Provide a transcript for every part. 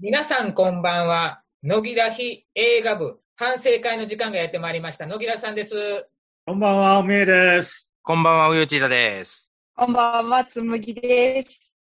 皆さんこんばんは。野木らひ映画部反省会の時間がやってまいりました。野木らさんです。こんばんは、おめえです。こんばんは、うよちいたです。こんばんは、つむぎです。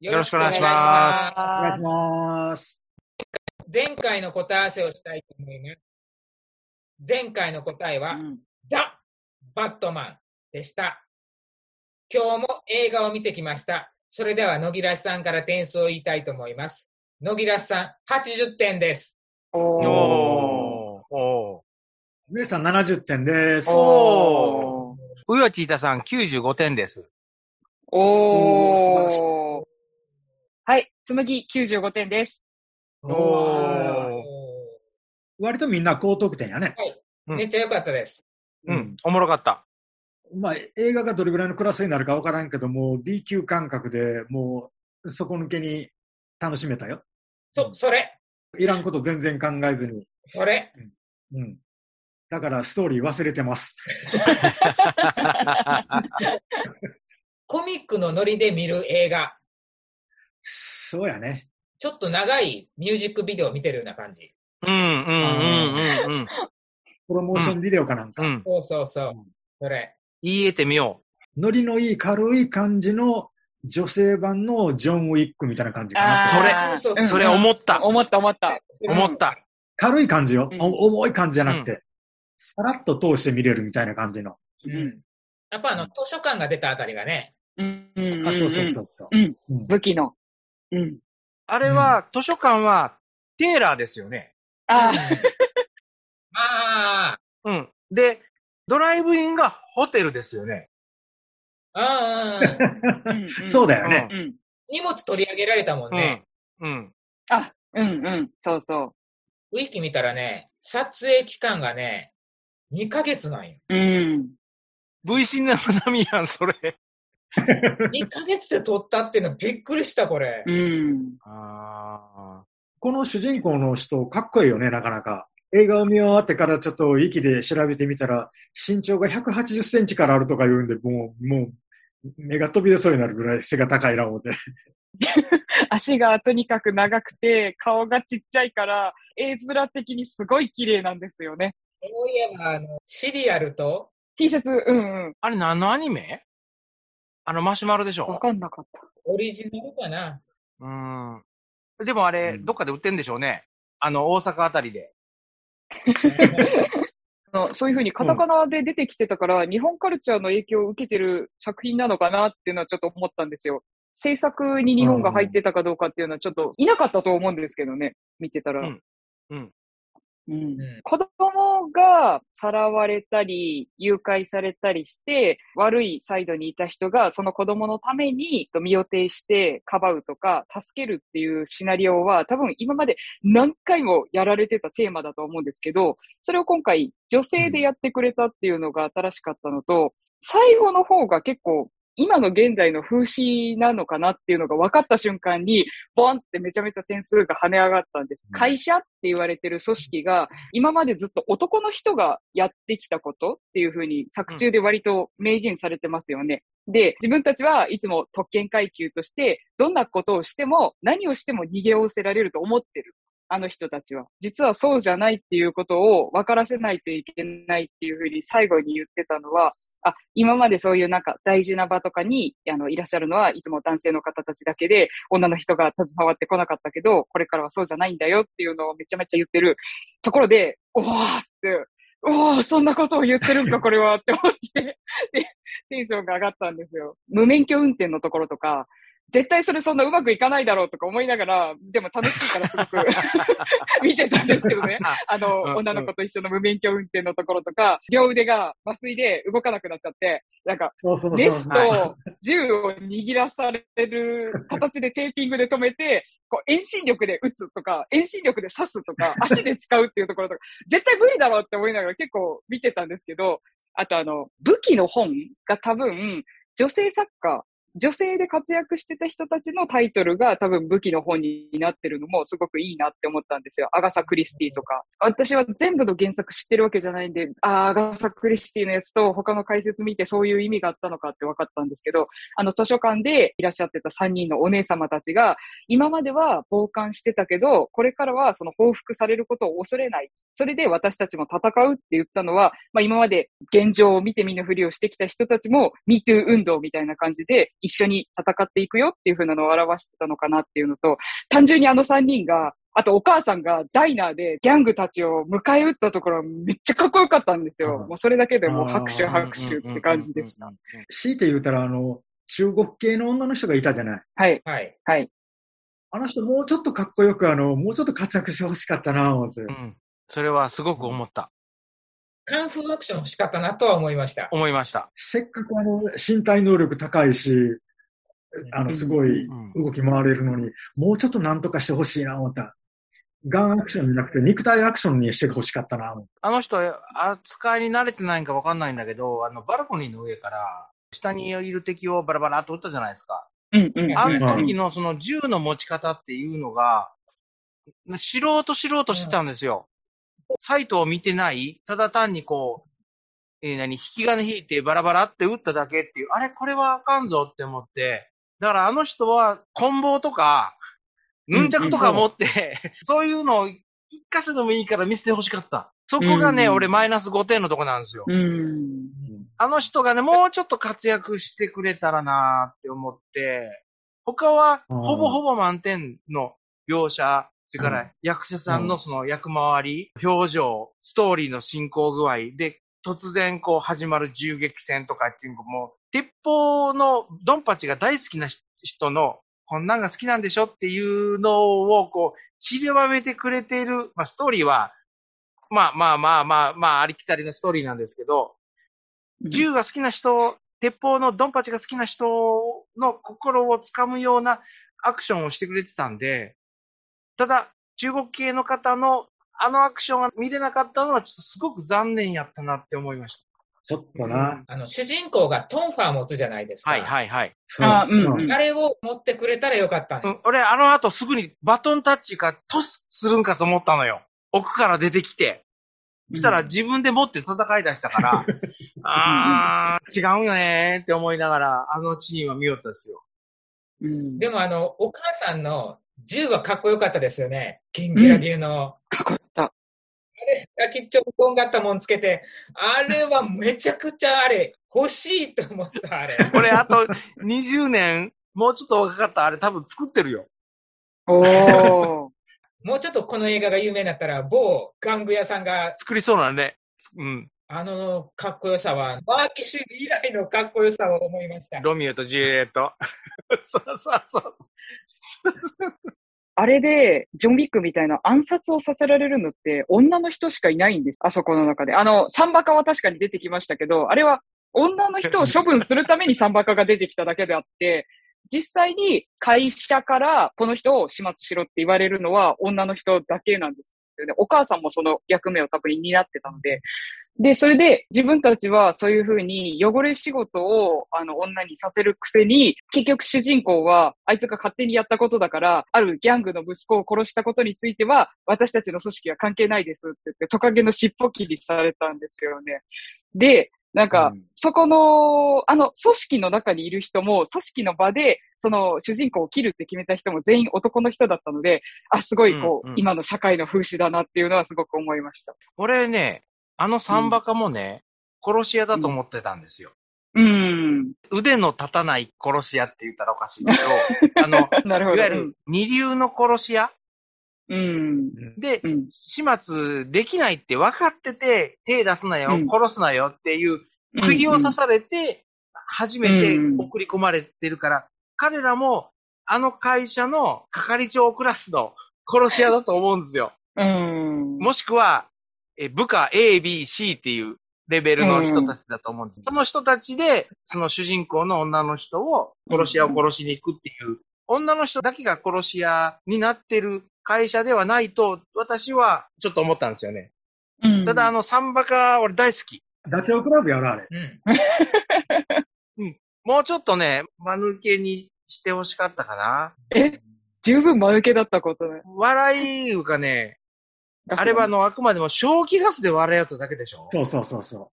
よろしくお願いしお願いしますます。前回の答え合わせをしたいと思います。前回の答えは、うんザ・バットマンでした。今日も映画を見てきました。それでは野木らさんから点数を言いたいと思います。野木らさん、80点です。おお上さん70点です。おー。うよちいたさん95点です。おー素晴らしいおー。はい、つむぎ95点です。おーー割とみんな高得点やね。うんめっちゃ良かったです。うん、おもろかった。まあ、映画がどれぐらいのクラスになるかわからんけども、B 級感覚でもう、底抜けに楽しめたよ。そ、それ、いらんこと全然考えずに。それ。うん。だから、ストーリー忘れてます。コミックのノリで見る映画。そうやね。ちょっと長いミュージックビデオを見てるような感じ。うん、うん、うん、うん、プロモーションビデオかなんか。うん。うん。そうそうそううん。それ。言えてみよノリのいい軽い感じの女性版のジョン・ウィックみたいな感じかな。それそうそうう。それ思った。思った思った。思った。軽い感じよ。うんお重い感じじゃなくて、さらっと通して見れるみたいな感じの。うん。やっぱあの、図書館が出たあたりがね、うんうんうんうんあ、そうそうそうそう。うん。うん武器の。うん。あれは、図書館は、テーラーですよね。あああ、うん。で、ドライブインがホテルですよね。うんうんうん。ーうんうんそうだよね。うん。荷物取り上げられたもんね。うん。うん。あ、うんうん。そうそウィキ見たらね、撮影期間がね、2ヶ月なんよ。う。うん。V シネマ並みやん、それ。2ヶ月で撮ったっていうのびっくりした、これ。うん。あこの主人公の人、かっこいいよね、なかなか。映画を見終わってからちょっと息で調べてみたら、身長が180センチからあるとか言うんで、もう、もう、目が飛び出そうになるぐらい背が高いな思って。足がとにかく長くて、顔がちっちゃいから、絵面的にすごい綺麗なんですよね。そういえば、あの、シリアルと、T シャツ、うんうん。あれ何のアニメ？あのマシュマロでしわょかんなかった。オリジナルかな？うん。でもあれ、うんどっかで売ってんでしょうね。あの、大阪あたりで。そういうふうにカタカナで出てきてたから、日本カルチャーの影響を受けてる作品なのかなっていうのはちょっと思ったんですよ。制作に日本が入ってたかどうかっていうのはちょっといなかったと思うんですけどね、見てたら。うんうん。うん。うん。子供がさらわれたり、誘拐されたりして、悪いサイドにいた人がその子供のために身を挺してかばうとか、助けるっていうシナリオは多分今まで何回もやられてたテーマだと思うんですけど、それを今回女性でやってくれたっていうのが新しかったのと、最後の方が結構今の現代の風刺なのかなっていうのが分かった瞬間に、ボンってめちゃめちゃ点数が跳ね上がったんです。うん会社って言われてる組織が、今までずっと男の人がやってきたことっていうふうに作中で割と明言されてますよね。で、自分たちはいつも特権階級として、どんなことをしても、何をしても逃げおおせられると思ってる。あの人たちは。実はそうじゃないっていうことを分からせないといけないっていうふうに最後に言ってたのは、あ、今までそういうなんか大事な場とかに、あの、いらっしゃるのはいつも男性の方たちだけで、女の人が携わってこなかったけど、これからはそうじゃないんだよっていうのをめちゃめちゃ言ってるところで、おーって、おーそんなことを言ってるんか、これはって思って、で、テンションが上がったんですよ。無免許運転のところとか、絶対それそんなうまくいかないだろうとか思いながら、でも楽しいからすごく 見てたんですけどね。あの、うん女の子と一緒の無免許運転のところとか、両腕が麻酔で動かなくなっちゃって、なんか、そうそうそう。メスはと銃を握らされる形でテーピングで止めて、こう遠心力で撃つとか、遠心力で刺すとか、足で使うっていうところとか、絶対無理だろうって思いながら結構見てたんですけど、あとあの、武器の本が多分、女性作家女性で活躍してた人たちのタイトルが多分武器の本になってるのもすごくいいなって思ったんですよ。アガサ・クリスティとか。私は全部の原作知ってるわけじゃないんで、ああ、アガサ・クリスティのやつと他の解説見てそういう意味があったのかって分かったんですけど、あの図書館でいらっしゃってた3人のお姉様たちが、今までは傍観してたけど、これからはその報復されることを恐れない。それで私たちも戦うって言ったのは、まあ今まで現状を見て見ぬふりをしてきた人たちも MeToo 運動みたいな感じで一緒に戦っていくよっていう風なのを表してたのかなっていうのと、単純にあの3人があとお母さんがダイナーでギャングたちを迎え撃ったところめっちゃかっこよかったんですよ。うんもうそれだけでもう拍手拍手って感じでした。。強いて言うたら、あの、中国系の女の人がいたじゃない。はい、はい。はい。あの人もうちょっとかっこよく、あの、もうちょっと活躍してほしかったな、思って。うん。それはすごく思った。カンフーアクション欲しかったなとは思いました。思いました。せっかくあの、身体能力高いし、あの、すごいうん動き回れるのに、もうちょっとなんとかしてほしいな、思った。ガンアクションじゃなくて、肉体アクションにしてほしかったな、思ったあの人、扱いに慣れてないんかわかんないんだけど、あの、バルコニーの上から、下にいる敵をバラバラっと撃ったじゃないですか。うんうん。あの時のその銃の持ち方っていうのが、素人素人してたんですよ。サイトを見てない、ただ単にこう、えー何、引き金引いてバラバラって撃っただけっていう、あれ、これはあかんぞって思って、だからあの人は、棍棒とか、ヌンチャクとか持って、そういうのを一箇所でもいいから見せてほしかった。そこがね、うん俺マイナス5点のとこなんですよ。うん。あの人がね、もうちょっと活躍してくれたらなーって思って、他はうんほぼほぼ満点の描写、それかうら役者さんのその役回り、表情、ストーリーの進行具合で、突然こう始まる銃撃戦とかっていうのも、鉄砲のドンパチが大好きな人の、こんなんが好きなんでしょっていうのをこう、散りばめてくれている、まあストーリーは、まあまあまあまあまあありきたりのストーリーなんですけど、銃が好きな人、鉄砲のドンパチが好きな人の心をつかむようなアクションをしてくれてたんで、ただ、中国系の方のあのアクションが見れなかったのはちょっとすごく残念やったなって思いましちょっとた。な。あの、主人公がトンファー持つじゃないですか。はいはいはい。あうんうんあれを持ってくれたらよかったね。うん、俺、あの後すぐにバトンタッチかトスするんかと思ったのよ。奥から出てきて。そしたら自分で持って戦い出したから、あー、違うんよねーって思いながら、あのシーンは見よったですよ。うん。でもあの、お母さんの銃はかっこよかったですよね。ギンギラギラの。かっこよかった。先っちょとんがったもんつけて、あれはめちゃくちゃあれ、欲しいと思った、あれ。これあと20年、もうちょっと若かったらあれ多分作ってるよ。おー。もうちょっとこの映画が有名になったら、某玩具屋さんが、作りそうなね。うん。あのかっこよさは、バーキッシュ以来のかっこよさを思いました。ロミオとジュリエット。そうそうそう。あれで、ジョン・ウィックみたいな暗殺をさせられるのって女の人しかいないんです。あそこの中で。あの、サンバカは確かに出てきましたけど、あれは女の人を処分するためにサンバカが出てきただけであって、実際に会社からこの人を始末しろって言われるのは女の人だけなんですよね。お母さんもその役目を多分担ってたので。で、それで自分たちはそういうふうに汚れ仕事をあの女にさせるくせに、結局主人公はあいつが勝手にやったことだから、あるギャングの息子を殺したことについては、私たちの組織は関係ないですって言って、トカゲの尻尾切りされたんですよね。で、なんか、うんそこの、あの、組織の中にいる人も、組織の場で、その主人公を切るって決めた人も全員男の人だったので、あ、すごいこう、うんうん今の社会の風刺だなっていうのはすごく思いました。俺ね、あのサンバカもね、殺し屋だと思ってたんですよ。うん。腕の立たない殺し屋って言ったらおかしいけど、あの、なるほど。いわゆる二流の殺し屋うん。で、うん。始末できないって分かってて、手出すなよ、うん殺すなよっていう、釘を刺されて、初めて送り込まれてるから、彼らも、あの会社の係長クラスの殺し屋だと思うんですよ。うん。もしくは、え部下 A、B、C っていうレベルの人たちだと思うんです。その人たちで、その主人公の女の人を殺し屋を殺しに行くっていう、女の人だけが殺し屋になってる会社ではないと、私はちょっと思ったんですよね。うんただ、あの、サンバカ、俺大好き。ダチョウ倶楽部やろ、あれ。うん。もうちょっとね、間抜けにしてほしかったかな。え？十分間抜けだったことね。笑いがね、あれはあの、あくまでも正気ガスで笑い合っただけでしょ？そうそうそうそ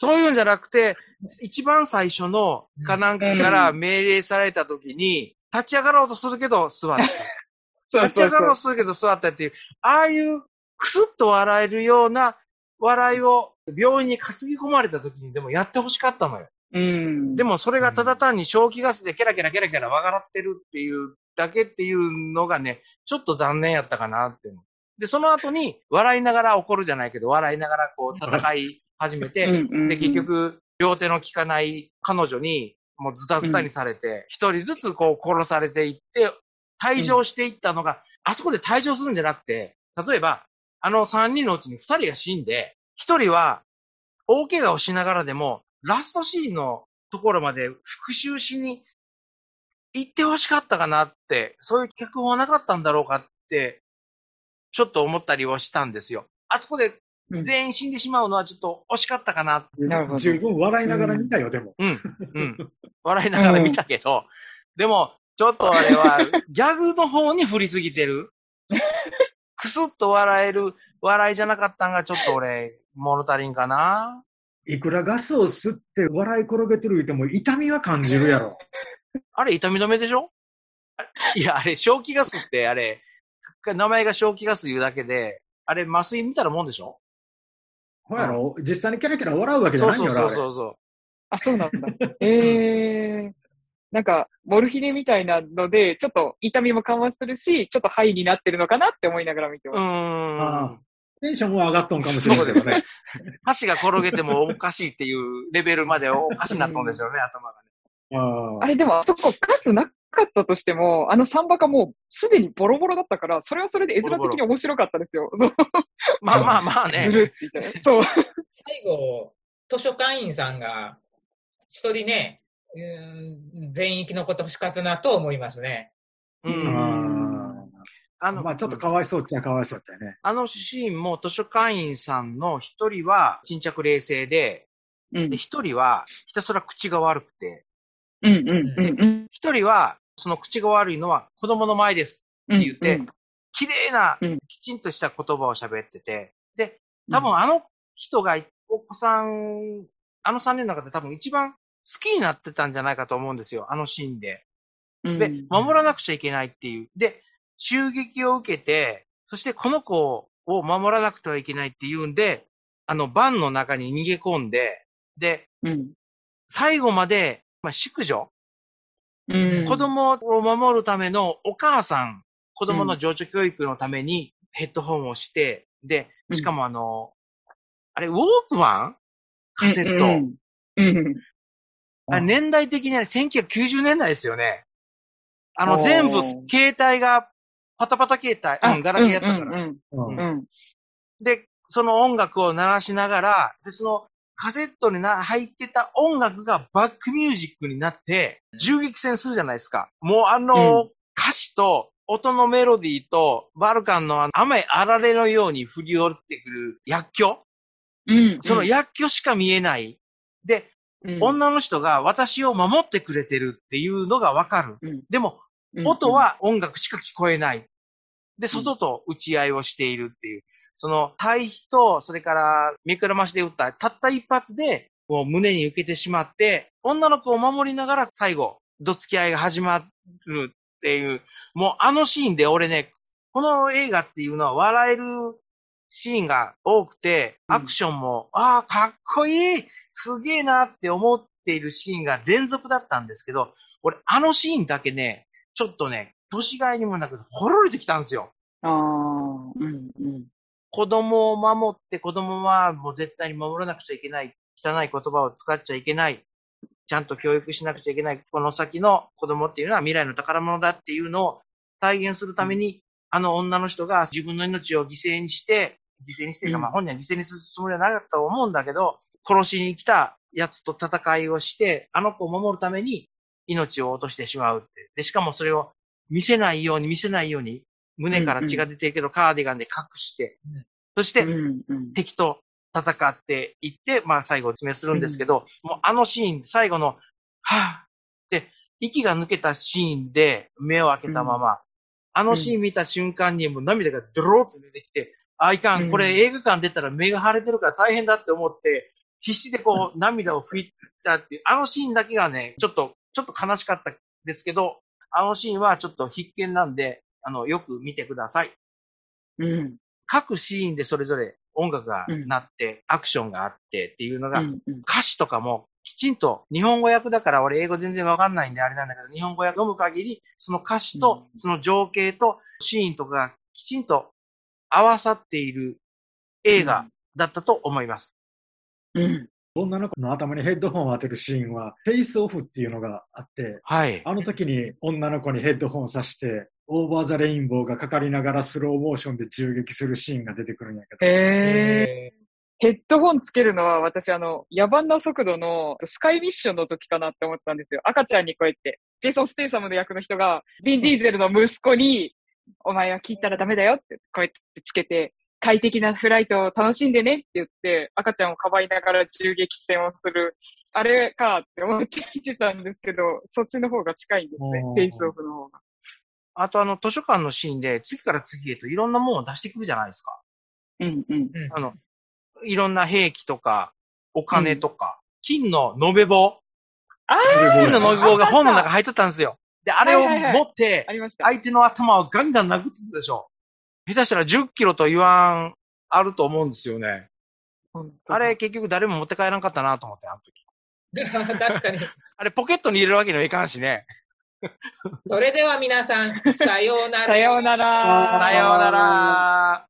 そういうんじゃなくて、一番最初のかなんかから命令された時に、立ち上がろうとするけど座った。そう立ち上がろうとするけど座ったっていう、ああいうクスッと笑えるような笑いを病院に担ぎ込まれた時にでもやってほしかったのよ。うん。でもそれがただ単に正気ガスでケラケラケラケラ笑ってるっていうだけっていうのがね、ちょっと残念やったかなって。で、その後に笑いながら怒るじゃないけど、笑いながらこう戦い始めて、で、結、局、両手の効かない彼女に、もうズタズタにされて、一、人ずつこう殺されていって、退場していったのが、あそこで退場するんじゃなくて、例えば、あの三人のうちに二人が死んで、一人は大怪我をしながらでも、ラストシーンのところまで復讐しに行ってほしかったかなって、そういう脚本はなかったんだろうかって、ちょっと思ったりはしたんですよ。あそこでうん全員死んでしまうのはちょっと惜しかったかなう。なるほど十分笑いながら見たよ、でも。うん、うん。笑いながら見たけど、でも、ちょっとあれは、ギャグの方に振りすぎてる。くすっと笑える笑いじゃなかったんが、ちょっと俺、物足りんかな。いくらガスを吸って笑い転げてる言うても痛みは感じるやろ。あれ、痛み止めでしょ？あいや、あれ、正気ガスって、あれ、名前が正気ガス言うだけで、あれ、麻酔見たらもんでしょ？ほやろ？実際にキャラキャラ笑うわけじゃそうそうないんよそうそう。あ、そうなんだ。ええなんか、モルヒネみたいなので、ちょっと痛みも緩和するし、ちょっとハイになってるのかなって思いながら見てうます。ーん。あテンションは上がっとんかもしれないけどね。箸が転げてもおかしいっていうレベルまでおかしになったんでしょうね、頭がね。ああれでも、あそこガスなかったとしても、あのサンバがもうすでにボロボロだったから、それはそれで絵面的に面白かったですよ。そ うまあまあまあね。ずるって言って。そう。最後、図書館員さんが、一人ね、うーん全員生き残ってほしかったなと思いますね。う。うんんあの、まあちょっとかわいそうっちゃかわいそうだよね。あのシーンも図書館員さんの一人は沈着冷静で、うんで、一人はひたすら口が悪くて、うんうんうんうん。一人はその口が悪いのは子供の前です。うん言って綺麗なうん、きちんとした言葉を喋ってて、で、多分あの人がお子さん、あの三人の中で多分一番好きになってたんじゃないかと思うんですよ、あのシーンで。うんで、守らなくちゃいけないっていう。で、襲撃を受けて、そしてこの子を守らなくてはいけないっていうんで、あの、バンの中に逃げ込んで、で、うん最後まで、まあ、宿女、うん。子供を守るためのお母さん、子供の情緒教育のためにヘッドホンをして、で、しかもあの、あれ、ウォークマン？カセット。うんうん。あ年代的には1990年代ですよね。あの、全部、携帯が、パタパタ携帯、うん、ガラケーやったから。うんうんうん。うん。で、その音楽を鳴らしながら、で、そのカセットにな入ってた音楽がバックミュージックになって、銃撃戦するじゃないですか。もうあの、う歌詞と音のメロディーと、バルカンのあの雨あられのように降り降りてくる薬莢、うんその薬莢しか見えない。で、うん女の人が私を守ってくれてるっていうのがわかる。うんでも、音は音楽しか聞こえない。で、外と打ち合いをしているっていう。その対比と、それから、目くらましで撃った、たった一発で、もう胸に受けてしまって、女の子を守りながら最後、どつき合いが始まるっていう、もうあのシーンで俺ね、この映画っていうのは笑えるシーンが多くて、うんアクションも、ああ、かっこいいすげえなって思っているシーンが連続だったんですけど、俺、あのシーンだけね、ちょっとね、年がいにもなく、ほろりときたんですよ。ああ、うんうん。子供を守って、子供はもう絶対に守らなくちゃいけない。汚い言葉を使っちゃいけない。ちゃんと教育しなくちゃいけない。この先の子供っていうのは未来の宝物だっていうのを体現するために、あの女の人が自分の命を犠牲にして、犠牲にしてまあ本人は犠牲にするつもりはなかったと思うんだけど、殺しに来た奴と戦いをして、あの子を守るために命を落としてしまうって。で、しかもそれを見せないように見せないように、胸から血が出てるけど、カーディガンで隠してうん、そして、敵と戦っていって、まあ最後詰めするんですけど、もうあのシーン、最後のはぁ、で、息が抜けたシーンで目を開けたまま、あのシーン見た瞬間にもう涙がドローッと出てきて、あ、いかん、これ映画館出たら目が腫れてるから大変だって思って、必死でこう涙を拭いたっていう、あのシーンだけがね、ちょっと、ちょっと悲しかったですけど、あのシーンはちょっと必見なんで、あの、よく見てください。うん。各シーンでそれぞれ音楽が鳴って、アクションがあってっていうのが、うんうん歌詞とかもきちんと日本語訳だから俺英語全然わかんないんであれなんだけど、日本語訳読む限り、その歌詞とうんその情景とシーンとかがきちんと合わさっている映画だったと思います。うん。女の子の頭にヘッドホンを当てるシーンは、フェイスオフっていうのがあって、はい。あの時に女の子にヘッドホンをさして、 Over the Rainbow がかかりながらスローモーションで銃撃するシーンが出てくるんやけど、へえ。えヘッドホンつけるのは私あの、野蛮な速度のスカイミッションの時かなって思ったんですよ。赤ちゃんにこうやって、ジェイソン・ステイサムの役の人が、ビン・ディーゼルの息子に、お前は聞いたらダメだよって、こうやってつけて、快適なフライトを楽しんでねって言って、赤ちゃんをかばいながら銃撃戦をする、あれかって思って見てたんですけど、そっちの方が近いんですね。フェイスオフの方が。あとあの図書館のシーンで次から次へといろんなものを出してくるじゃないですか。うんうん。うんあの、いろんな兵器とか、お金とか、金の延べ棒、あ金の延べ棒が本の中入ってたんですよ。で、あれを持ってあ、りました。相手の頭をガンガン殴ってたでしょ。下手したら10キロと言わん、あると思うんですよね。あれ結局誰も持って帰らんかったなと思って、あの時。確かに。あれポケットに入れるわけにはいかんしね。それでは皆さん、さようなら。さようなら。さようなら。